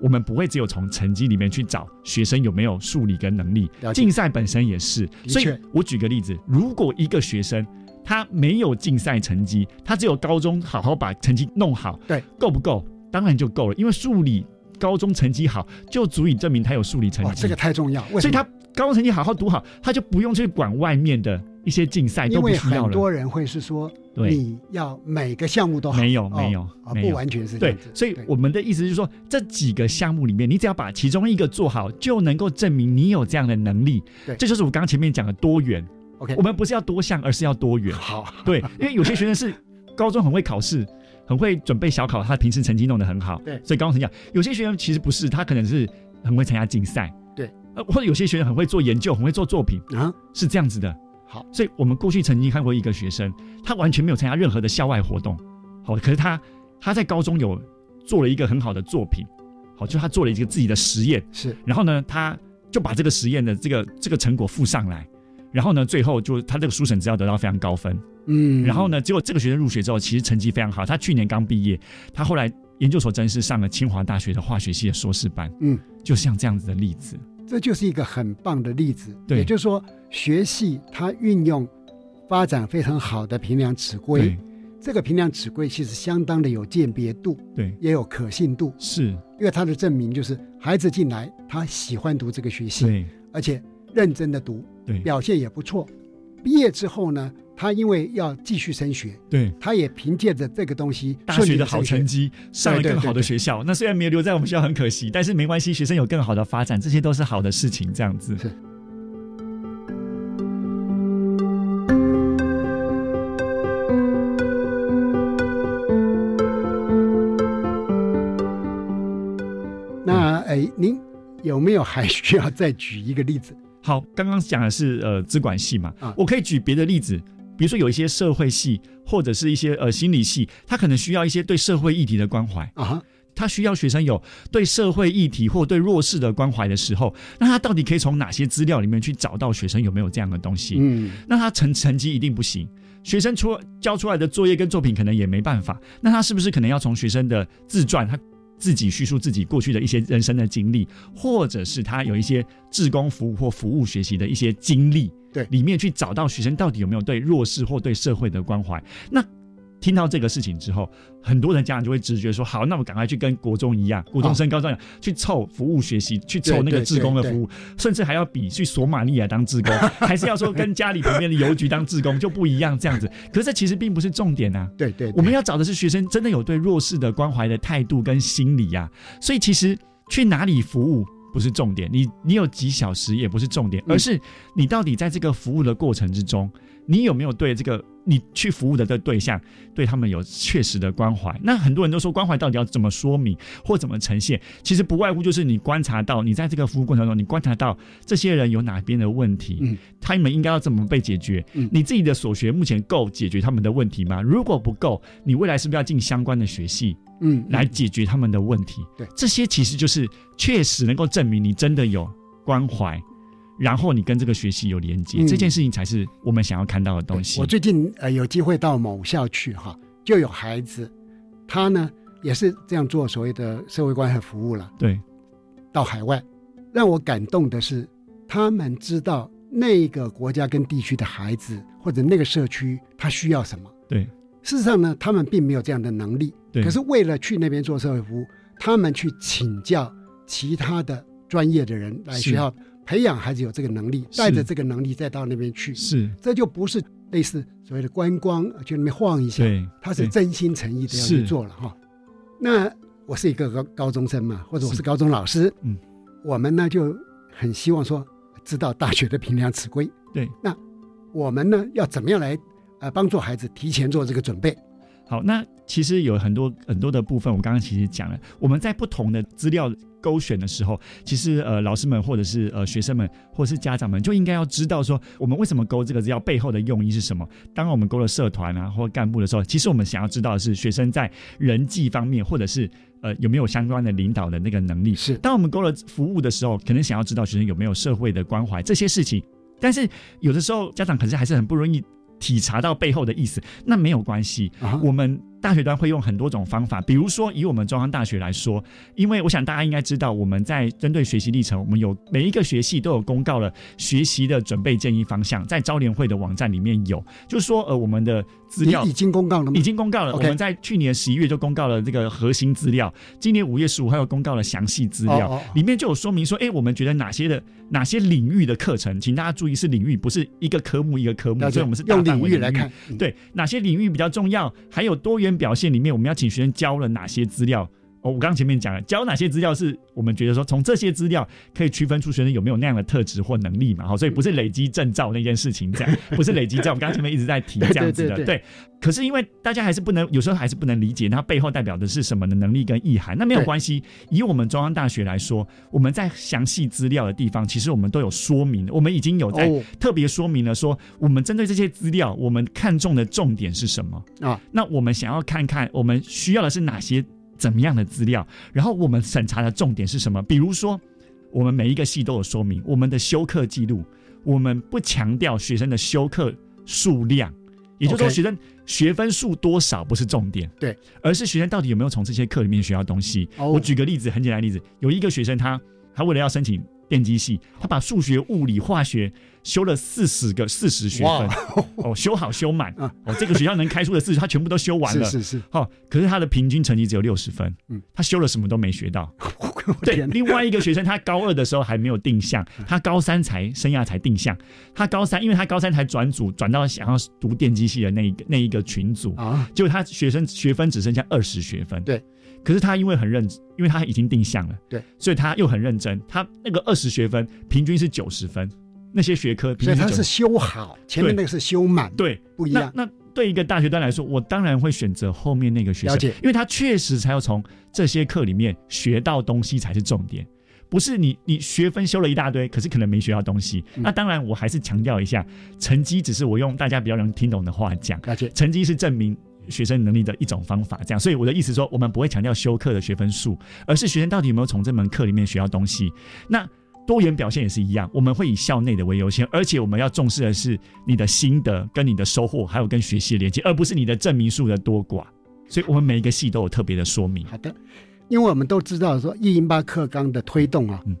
我们不会只有从成绩里面去找学生有没有数理跟能力。竞赛本身也是，所以我举个例子，如果一个学生他没有竞赛成绩，他只有高中好好把成绩弄好，对，够不够？当然就够了，因为数理高中成绩好就足以证明他有数理成绩。这个太重要，所以他高中成绩好好读好，他就不用去管外面的一些竞赛，因为很多人会是说。你要每个项目都好，没有没有啊，不完全是这样子。所以我们的意思就是说，这几个项目里面，你只要把其中一个做好，就能够证明你有这样的能力。对，这就是我刚刚前面讲的多元。OK，我们不是要多项，而是要多元。好，对，因为有些学生是高中很会考试，很会准备小考，他平时成绩弄得很好。对，所以高中成绩。有些学生其实不是，他可能是很会参加竞赛。对，呃，或者有些学生很会做研究，很会做作品啊，是这样子的。好，所以我们过去曾经看过一个学生，他完全没有参加任何的校外活动，好，可是他他在高中有做了一个很好的作品，好，就他做了一个自己的实验，是，然后呢，他就把这个实验的这个这个成果附上来，然后呢，最后就他这个书审资料得到非常高分，嗯，然后呢，结果这个学生入学之后，其实成绩非常好，他去年刚毕业，他后来研究所真是上了清华大学的化学系的硕士班，嗯，就像这样子的例子。这就是一个很棒的例子。对也就是说，学系它运用发展非常好的评量尺规，这个评量尺规其实相当的有鉴别度，对，也有可信度。是，因为它的证明就是孩子进来，他喜欢读这个学系，对，而且认真的读，对表现也不错。毕业之后呢，他因为要继续升学，对，他也凭借着这个东西大学的好成绩，上了更好的对学校。那虽然没有留在我们学校很可惜，但是没关系，学生有更好的发展，这些都是好的事情。这样子是。那哎，您有没有还需要再举一个例子？好，刚刚讲的是呃资管系嘛，啊我可以举别的例子，比如说有一些社会系或者是一些呃心理系，他可能需要一些对社会议题的关怀啊，他需要学生有对社会议题或对弱势的关怀的时候，那他到底可以从哪些资料里面去找到学生有没有这样的东西？嗯，那他成成绩一定不行。学生出交出来的作业跟作品可能也没办法，那他是不是可能要从学生的自传，他自己叙述自己过去的一些人生的经历，或者是他有一些志工服务或服务学习的一些经历，对，里面去找到学生到底有没有对弱势或对社会的关怀。那听到这个事情之后，很多人家长就会直觉说：好，那我赶快去跟国中一样，国中升高中一样，去凑服务学习，去凑那个志工的服务，甚至还要比去索马利亚当志工，还是要说跟家里旁边的邮局当志工就不一样这样子。可是这其实并不是重点啊。对对，我们要找的是学生真的有对弱势的关怀的态度跟心理呀、所以其实去哪里服务。不是重点，你你有几小时也不是重点，而是你到底在这个服务的过程之中，你有没有对这个你去服务的这个对象，对他们有确实的关怀？那很多人都说关怀到底要怎么说明或怎么呈现？其实不外乎就是你观察到，你在这个服务过程中，你观察到这些人有哪边的问题，嗯，他们应该要怎么被解决？嗯，你自己的所学目前够解决他们的问题吗？如果不够，你未来是不是要进相关的学系？嗯，来解决他们的问题。对，这些其实就是确实能够证明你真的有关怀，然后你跟这个学习有连接，嗯这件事情才是我们想要看到的东西。我最近呃有机会到某校去哈，就有孩子，他呢也是这样做所谓的社会关怀服务了。对，到海外，让我感动的是，他们知道那个国家跟地区的孩子或者那个社区他需要什么。对，事实上呢，他们并没有这样的能力。对可是为了去那边做社会服务，他们去请教其他的专业的人来是学校培养孩子有这个能力，带着这个能力再到那边去。是，这就不是类似所谓的观光去那边晃一下，对他是真心诚意的要去做了哈。那我是一个高高中生嘛，或者我是高中老师，嗯，我们呢就很希望说知道大学的评量尺规，对，那我们呢要怎么样来呃帮助孩子提前做这个准备？好，那其实有很多很多的部分，我刚刚其实讲了，我们在不同的资料勾选的时候，其实呃老师们或者是呃学生们或者是家长们就应该要知道说，我们为什么勾这个资料背后的用意是什么。当我们勾了社团啊或干部的时候，其实我们想要知道的是学生在人际方面或者是呃有没有相关的领导的那个能力。是，当我们勾了服务的时候，可能想要知道学生有没有社会的关怀这些事情，但是有的时候家长可是还是很不容易。体察到背后的意思，那没有关系。啊我们大学端会用很多种方法，比如说以我们中央大学来说，因为我想大家应该知道，我们在针对学习历程，我们有每一个学系都有公告了学习的准备建议方向，在招联会的网站里面有，就是说呃我们的资料已经公告了吗？已经公告了。我们在去年十一月就公告了这个核心资料，今年五月十五号又公告了详细资料，哦哦里面就有说明说，哎，我们觉得哪些的哪些领域的课程，请大家注意是领域，不是一个科目一个科目，所以我们是大用领域来看嗯对哪些领域比较重要，还有多元表现里面，我们要请学生教了哪些资料。哦，我刚刚前面讲了，教哪些资料是我们觉得说从这些资料可以区分出学生有没有那样的特质或能力嘛？好，所以不是累积证照那件事情这样，不是累积证。我们刚刚前面一直在提这样子的，对可是因为大家还是不能，有时候还是不能理解它背后代表的是什么的能力跟意涵。那没有关系，以我们中央大学来说，我们在详细资料的地方，其实我们都有说明，我们已经有在哦特别说明了说，我们针对这些资料，我们看重的重点是什么啊？那我们想要看看，我们需要的是哪些怎么样的资料，然后我们审查的重点是什么？比如说，我们每一个系都有说明，我们的修课记录，我们不强调学生的修课数量，也就是说，学生学分数多少不是重点，对，而是学生到底有没有从这些课里面学到东西。哦我举个例子，很简单的例子，有一个学生他他为了要申请电机系，他把数学、物理、化学修了四十个四十学分，哦，修好修满，哦，这个学校能开出的四十，他全部都修完了，是是是，好，可是他的平均成绩只有六十分，嗯，他修了什么都没学到。对，另外一个学生他高二的时候还没有定向，他高三才生涯才定向，他高三，因为他高三才转组，转到想要读电机系的那一个那一个群组。啊，结果他学生学分只剩下二十学分，对。可是他因为很认，因为他已经定向了，对，所以他又很认真。他那个二十学分平均是九十分，那些学科，所以他是修好，前面那个是修满，对，不一样。那对一个大学端来说，我当然会选择后面那个学生，因为他确实才要从这些课里面学到东西才是重点，不是你你学分修了一大堆，可是可能没学到东西。那当然，我还是强调一下，成绩只是我用大家比较能听懂的话讲，成绩是证明。学生能力的一种方法，这样，所以我的意思说，我们不会强调修课的学分数，而是学生到底有没有从这门课里面学到东西。那多元表现也是一样，我们会以校内的为优先，而且我们要重视的是你的心得、跟你的收获，还有跟学习的连接，而不是你的证明数的多寡。所以，我们每一个系都有特别的说明。好的，因为我们都知道说一零八课纲的推动啊，嗯，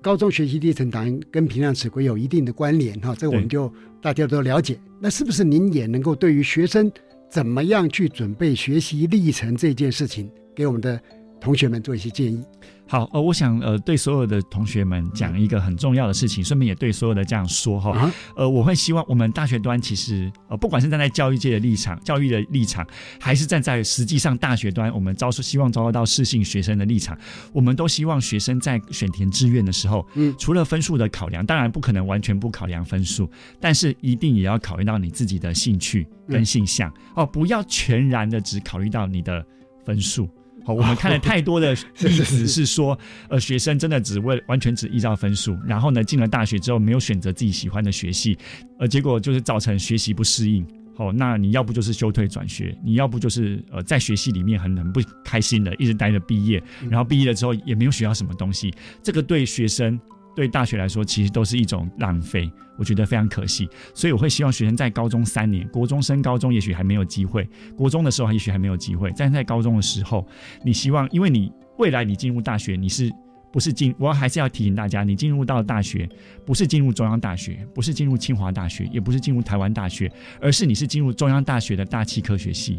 高中学习历程档案跟平量尺规有一定的关联哈，这个我们就大家都了解。那是不是您也能够对于学生？怎么样去准备学习历程这件事情，给我们的同学们做一些建议。好，呃，我想呃对所有的同学们讲一个很重要的事情，顺便也对所有的这样说哈，呃，我会希望我们大学端其实呃不管是站在教育界的立场、教育的立场，还是站在实际上大学端，我们招收希望招到适性学生的立场，我们都希望学生在选填志愿的时候，嗯，除了分数的考量，当然不可能完全不考量分数，但是一定也要考虑到你自己的兴趣跟性向哦，不要全然的只考虑到你的分数。好，我们 看了太多的 例子，是说，呃，学生真的只为完全只依照分数，然后呢，进了大学之后没有选择自己喜欢的学系，呃，结果就是造成学习不适应。好，那你要不就是休退转学，你要不就是呃，在学系里面很很不开心的，一直待着毕业，然后毕业了之后也没有学到什么东西，这个对学生。对大学来说，其实都是一种浪费，我觉得非常可惜。所以我会希望学生在高中三年，国中升高中也许还没有机会，国中的时候也许还没有机会，但在高中的时候，你希望，因为你未来你进入大学，你是不是进？我还是要提醒大家，你进入到大学，不是进入中央大学，不是进入清华大学，也不是进入台湾大学，而是你是进入中央大学的大气科学系，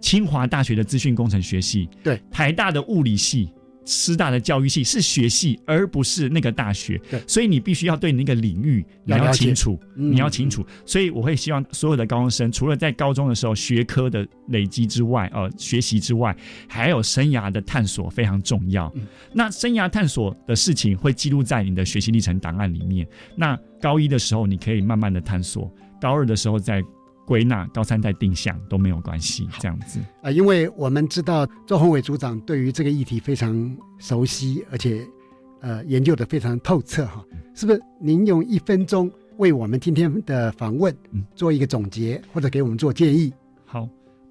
清华大学的资讯工程学系，对，台大的物理系。师大的教育系是学系，而不是那个大学，所以你必须要对那个领域你要清楚，你要清楚。所以我会希望所有的高中生，除了在高中的时候学科的累积之外，呃，学习之外，还有生涯的探索非常重要。那生涯探索的事情会记录在你的学习历程档案里面。那高一的时候你可以慢慢的探索，高二的时候再。归纳高三再定向都没有关系，这样子啊，因为我们知道周宏伟组长对于这个议题非常熟悉，而且呃研究的非常透彻哈，是不是？您用一分钟为我们今天的访问做一个总结，或者给我们做建议？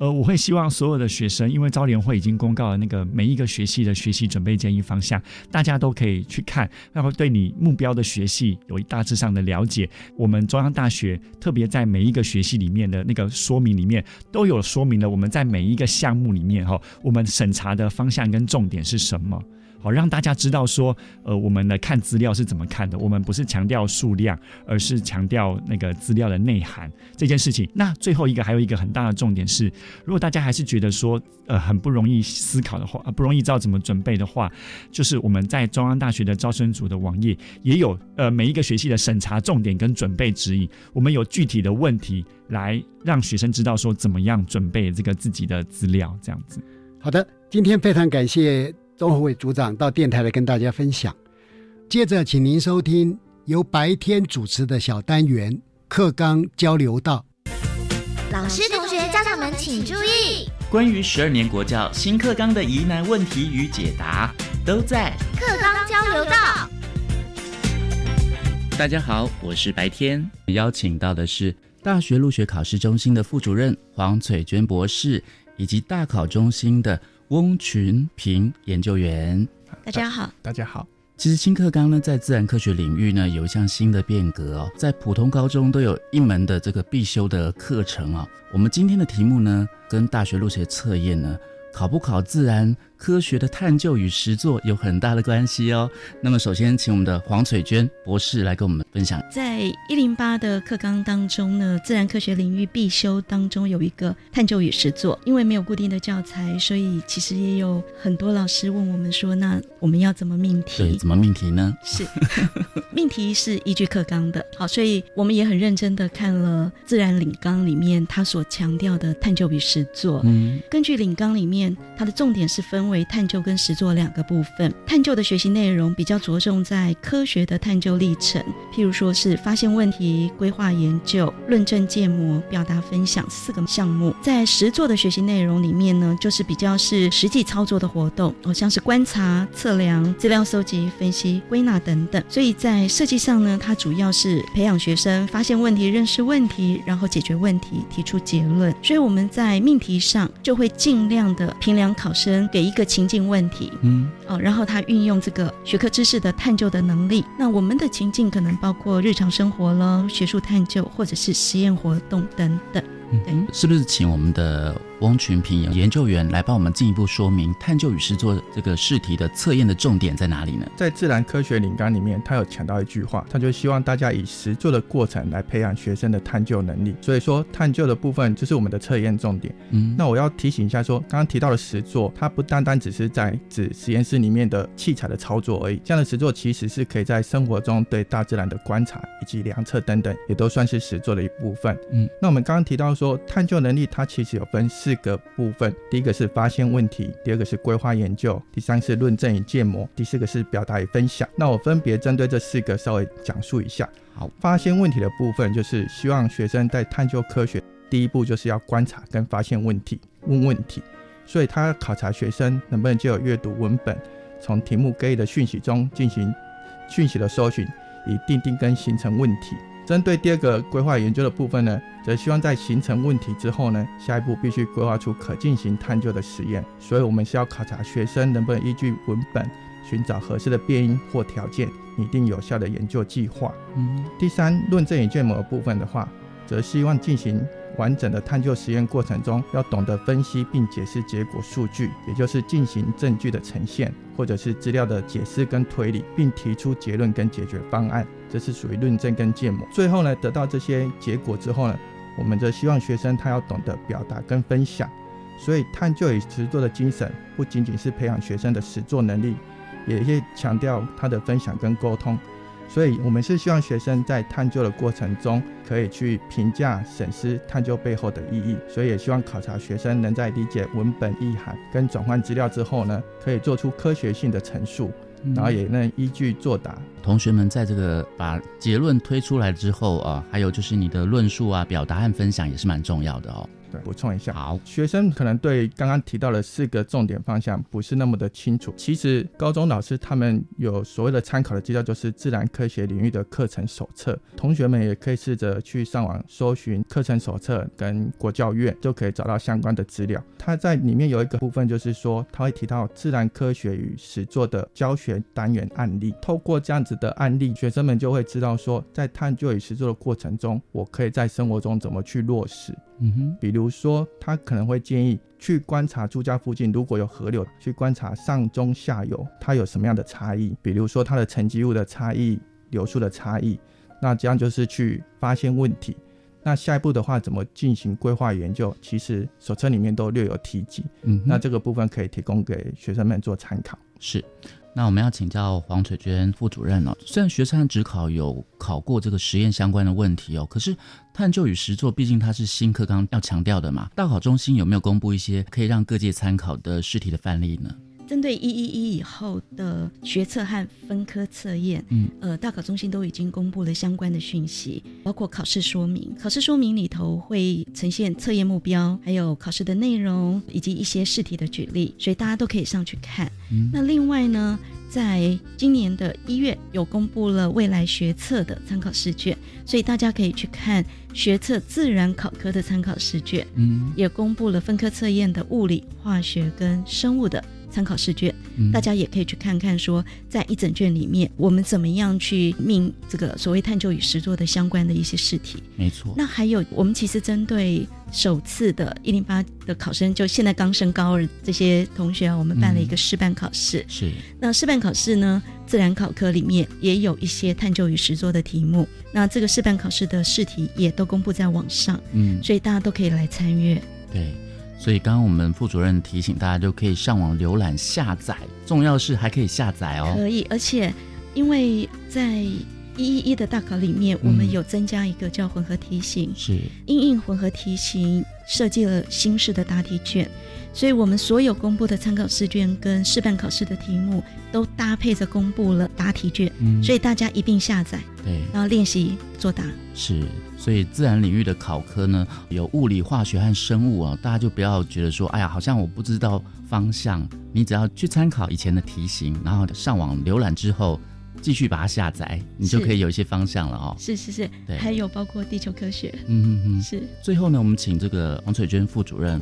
呃，我会希望所有的学生，因为招联会已经公告了那个每一个学系的学习准备建议方向，大家都可以去看，然后对你目标的学系有一大致上的了解。我们中央大学特别在每一个学系里面的那个说明里面，都有说明了我们在每一个项目里面哈，我们审查的方向跟重点是什么。好，让大家知道说，呃，我们来看资料是怎么看的。我们不是强调数量，而是强调那个资料的内涵这件事情。那最后一个还有一个很大的重点是，如果大家还是觉得说，呃，很不容易思考的话，不容易知道怎么准备的话，就是我们在中央大学的招生组的网页也有，呃，每一个学系的审查重点跟准备指引。我们有具体的问题来让学生知道说，怎么样准备这个自己的资料，这样子。好的，今天非常感谢。钟宏伟组长到电台来跟大家分享。接着，请您收听由白天主持的小单元课纲交流道。老师、同学、家长们请注意，关于十二年国教新课纲的疑难问题与解答，都在课纲交流道。大家好，我是白天，邀请到的是大学入学考试中心的副主任黄翠娟博士，以及大考中心的。翁群平研究员，大家好，大家好。其实新课纲呢，在自然科学领域呢，有一项新的变革哦，在普通高中都有一门的这个必修的课程哦。我们今天的题目呢，跟大学入学测验呢，考不考自然科学的探究与实作有很大的关系哦。那么，首先请我们的黄翠娟博士来跟我们分享。在一零八的课纲当中呢，自然科学领域必修当中有一个探究与实作。因为没有固定的教材，所以其实也有很多老师问我们说：“那我们要怎么命题？”对，怎么命题呢？是 命题是依据课纲的。好，所以我们也很认真的看了自然领纲里面他所强调的探究与实作。嗯，根据领纲里面，它的重点是分为探究跟实作两个部分。探究的学习内容比较着重在科学的探究历程，譬如说是发现问题、规划研究、论证建模、表达分享四个项目。在实作的学习内容里面呢，就是比较是实际操作的活动，好，像是观察、测量、资料搜集、分析、归纳等等。所以在设计上呢，它主要是培养学生发现问题、认识问题，然后解决问题、提出结论。所以我们在命题上就会尽量的评量考生给一个情境问题，嗯，哦，然后他运用这个学科知识的探究的能力。那我们的情境可能包括日常生活了、学术探究或者是实验活动等等。嗯，是不是请我们的？翁群平研究员来帮我们进一步说明探究与实作这个试题的测验的重点在哪里呢？在自然科学领纲里面，他有强调一句话，他就希望大家以实作的过程来培养学生的探究能力。所以说，探究的部分就是我们的测验重点。嗯，那我要提醒一下，说刚刚提到的实作，它不单单只是在指实验室里面的器材的操作而已。这样的实作其实是可以在生活中对大自然的观察以及量测等等，也都算是实作的一部分。嗯，那我们刚刚提到说，探究能力它其实有分四。四个部分，第一个是发现问题，第二个是规划研究，第三是论证与建模，第四个是表达与分享。那我分别针对这四个稍微讲述一下。好，发现问题的部分就是希望学生在探究科学，第一步就是要观察跟发现问题，问问题。所以他考察学生能不能就有阅读文本，从题目给予的讯息中进行讯息的搜寻，以定定跟形成问题。针对第二个规划研究的部分呢，则希望在形成问题之后呢，下一步必须规划出可进行探究的实验。所以，我们需要考察学生能不能依据文本寻找合适的变因或条件，拟定有效的研究计划。嗯，第三，论证与建模部分的话，则希望进行。完整的探究实验过程中，要懂得分析并解释结果数据，也就是进行证据的呈现，或者是资料的解释跟推理，并提出结论跟解决方案，这是属于论证跟建模。最后呢，得到这些结果之后呢，我们则希望学生他要懂得表达跟分享。所以，探究与实作的精神不仅仅是培养学生的实作能力，也是强调他的分享跟沟通。所以，我们是希望学生在探究的过程中，可以去评价、审视探究背后的意义。所以，也希望考察学生能在理解文本意涵跟转换资料之后呢，可以做出科学性的陈述，然后也能依据作答。同学们在这个把结论推出来之后啊，还有就是你的论述啊、表达和分享也是蛮重要的哦。补充一下，好，学生可能对刚刚提到的四个重点方向不是那么的清楚。其实高中老师他们有所谓的参考的资料，就是自然科学领域的课程手册。同学们也可以试着去上网搜寻课程手册，跟国教院就可以找到相关的资料。它在里面有一个部分，就是说它会提到自然科学与实作的教学单元案例。透过这样子的案例，学生们就会知道说，在探究与实作的过程中，我可以在生活中怎么去落实。嗯哼，比如说，他可能会建议去观察住家附近如果有河流，去观察上中下游它有什么样的差异，比如说它的沉积物的差异、流速的差异，那这样就是去发现问题。那下一步的话，怎么进行规划研究？其实手册里面都略有提及。嗯，那这个部分可以提供给学生们做参考。是。那我们要请教黄翠娟副主任了。虽然学生职考有考过这个实验相关的问题哦，可是探究与实作毕竟它是新课纲要强调的嘛。大考中心有没有公布一些可以让各界参考的试题的范例呢？针对一一一以后的学测和分科测验，嗯，呃，大考中心都已经公布了相关的讯息，包括考试说明。考试说明里头会呈现测验目标，还有考试的内容，以及一些试题的举例，所以大家都可以上去看。那另外呢，在今年的一月有公布了未来学测的参考试卷，所以大家可以去看学测自然考科的参考试卷，嗯，也公布了分科测验的物理、化学跟生物的。参考试卷，大家也可以去看看，说在一整卷里面，我们怎么样去命这个所谓探究与实作的相关的一些试题。没错。那还有，我们其实针对首次的一零八的考生，就现在刚升高二这些同学啊，我们办了一个试办考试。是。那试办考试呢，自然考科里面也有一些探究与实作的题目。那这个试办考试的试题也都公布在网上，嗯，所以大家都可以来参阅。对。所以刚刚我们副主任提醒大家，就可以上网浏览下载，重要是还可以下载哦。可以，而且因为在一一一的大考里面，我们有增加一个叫混合题型，是。因应混合题型设计了新式的答题卷。所以我们所有公布的参考试卷跟示范考试的题目都搭配着公布了答题卷，所以大家一并下载，对，然后练习作答。是，所以自然领域的考科呢，有物理、化学和生物啊，大家就不要觉得说，哎呀，好像我不知道方向。你只要去参考以前的题型，然后上网浏览之后，继续把它下载，你就可以有一些方向了哦。是是是，对，还有包括地球科学，嗯嗯嗯，是。最后呢，我们请这个王翠娟副主任。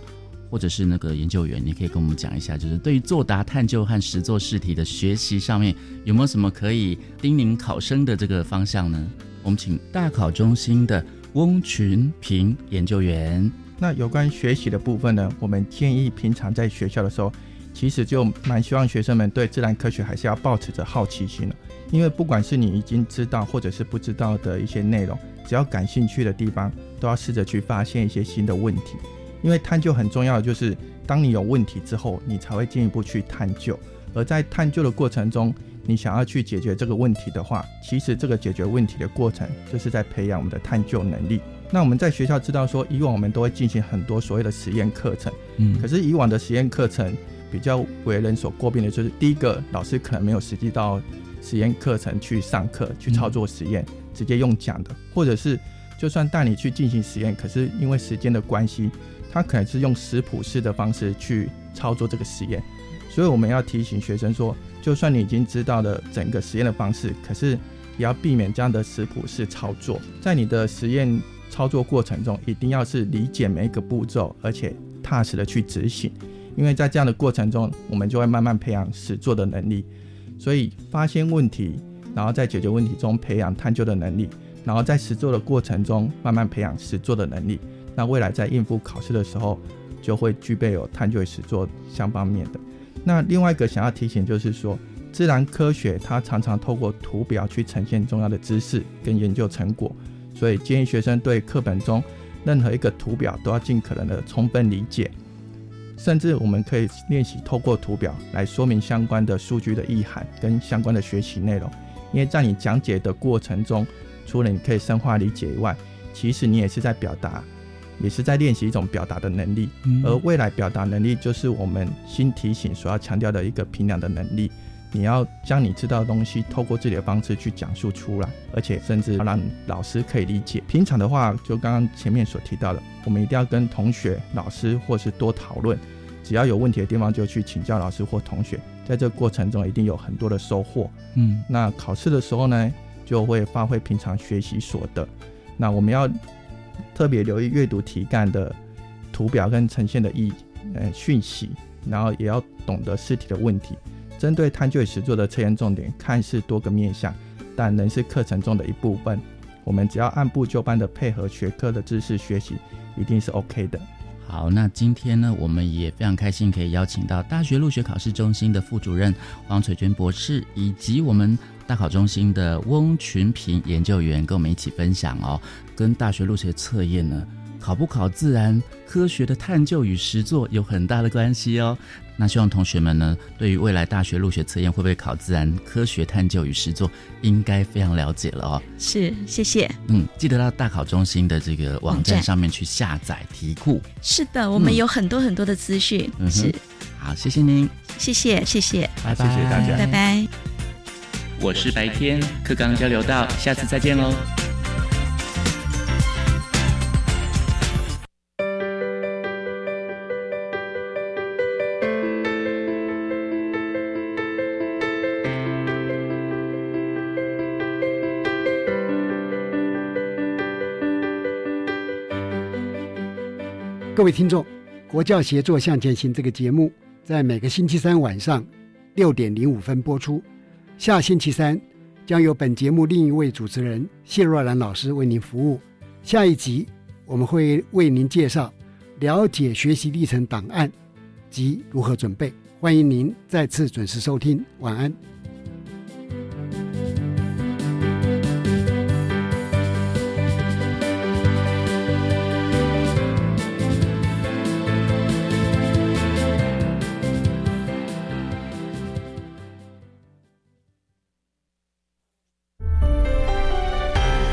或者是那个研究员，你可以跟我们讲一下，就是对于作答、探究和实作试题的学习上面，有没有什么可以叮咛考生的这个方向呢？我们请大考中心的翁群平研究员。那有关学习的部分呢，我们建议平常在学校的时候，其实就蛮希望学生们对自然科学还是要保持着好奇心的，因为不管是你已经知道或者是不知道的一些内容，只要感兴趣的地方，都要试着去发现一些新的问题。因为探究很重要的，就是当你有问题之后，你才会进一步去探究。而在探究的过程中，你想要去解决这个问题的话，其实这个解决问题的过程就是在培养我们的探究能力。那我们在学校知道说，以往我们都会进行很多所谓的实验课程，嗯，可是以往的实验课程比较为人所诟病的就是，第一个老师可能没有实际到实验课程去上课去操作实验，直接用讲的，或者是就算带你去进行实验，可是因为时间的关系。他可能是用食谱式的方式去操作这个实验，所以我们要提醒学生说，就算你已经知道了整个实验的方式，可是也要避免这样的食谱式操作。在你的实验操作过程中，一定要是理解每一个步骤，而且踏实的去执行，因为在这样的过程中，我们就会慢慢培养实做的能力。所以发现问题，然后在解决问题中培养探究的能力，然后在实做的过程中慢慢培养实做的能力。那未来在应付考试的时候，就会具备有探究与实作相方面的。那另外一个想要提醒就是说，自然科学它常常透过图表去呈现重要的知识跟研究成果，所以建议学生对课本中任何一个图表都要尽可能的充分理解，甚至我们可以练习透过图表来说明相关的数据的意涵跟相关的学习内容。因为在你讲解的过程中，除了你可以深化理解以外，其实你也是在表达。也是在练习一种表达的能力，而未来表达能力就是我们新提醒所要强调的一个评量的能力。你要将你知道的东西透过自己的方式去讲述出来，而且甚至让老师可以理解。平常的话，就刚刚前面所提到的，我们一定要跟同学、老师或是多讨论，只要有问题的地方就去请教老师或同学。在这个过程中，一定有很多的收获。嗯，那考试的时候呢，就会发挥平常学习所得。那我们要。特别留意阅读题干的图表跟呈现的意呃讯息，然后也要懂得试题的问题。针对探究与实作的测验重点，看似多个面向，但仍是课程中的一部分。我们只要按部就班的配合学科的知识学习，一定是 OK 的。好，那今天呢，我们也非常开心可以邀请到大学入学考试中心的副主任黄翠娟博士，以及我们。大考中心的翁群平研究员跟我们一起分享哦，跟大学入学测验呢，考不考自然科学的探究与实作有很大的关系哦。那希望同学们呢，对于未来大学入学测验会不会考自然科学探究与实作，应该非常了解了哦。是，谢谢。嗯，记得到大考中心的这个网站上面去下载题库。是的，我们有很多很多的资讯。是，好，谢谢您。谢谢，谢谢，拜拜，谢谢大家，拜拜。我是白天课刚交流到，下次再见喽。各位听众，国教协作向前行这个节目。在每个星期三晚上六点零五分播出。下星期三将由本节目另一位主持人谢若兰老师为您服务。下一集我们会为您介绍了解学习历程档案及如何准备。欢迎您再次准时收听，晚安。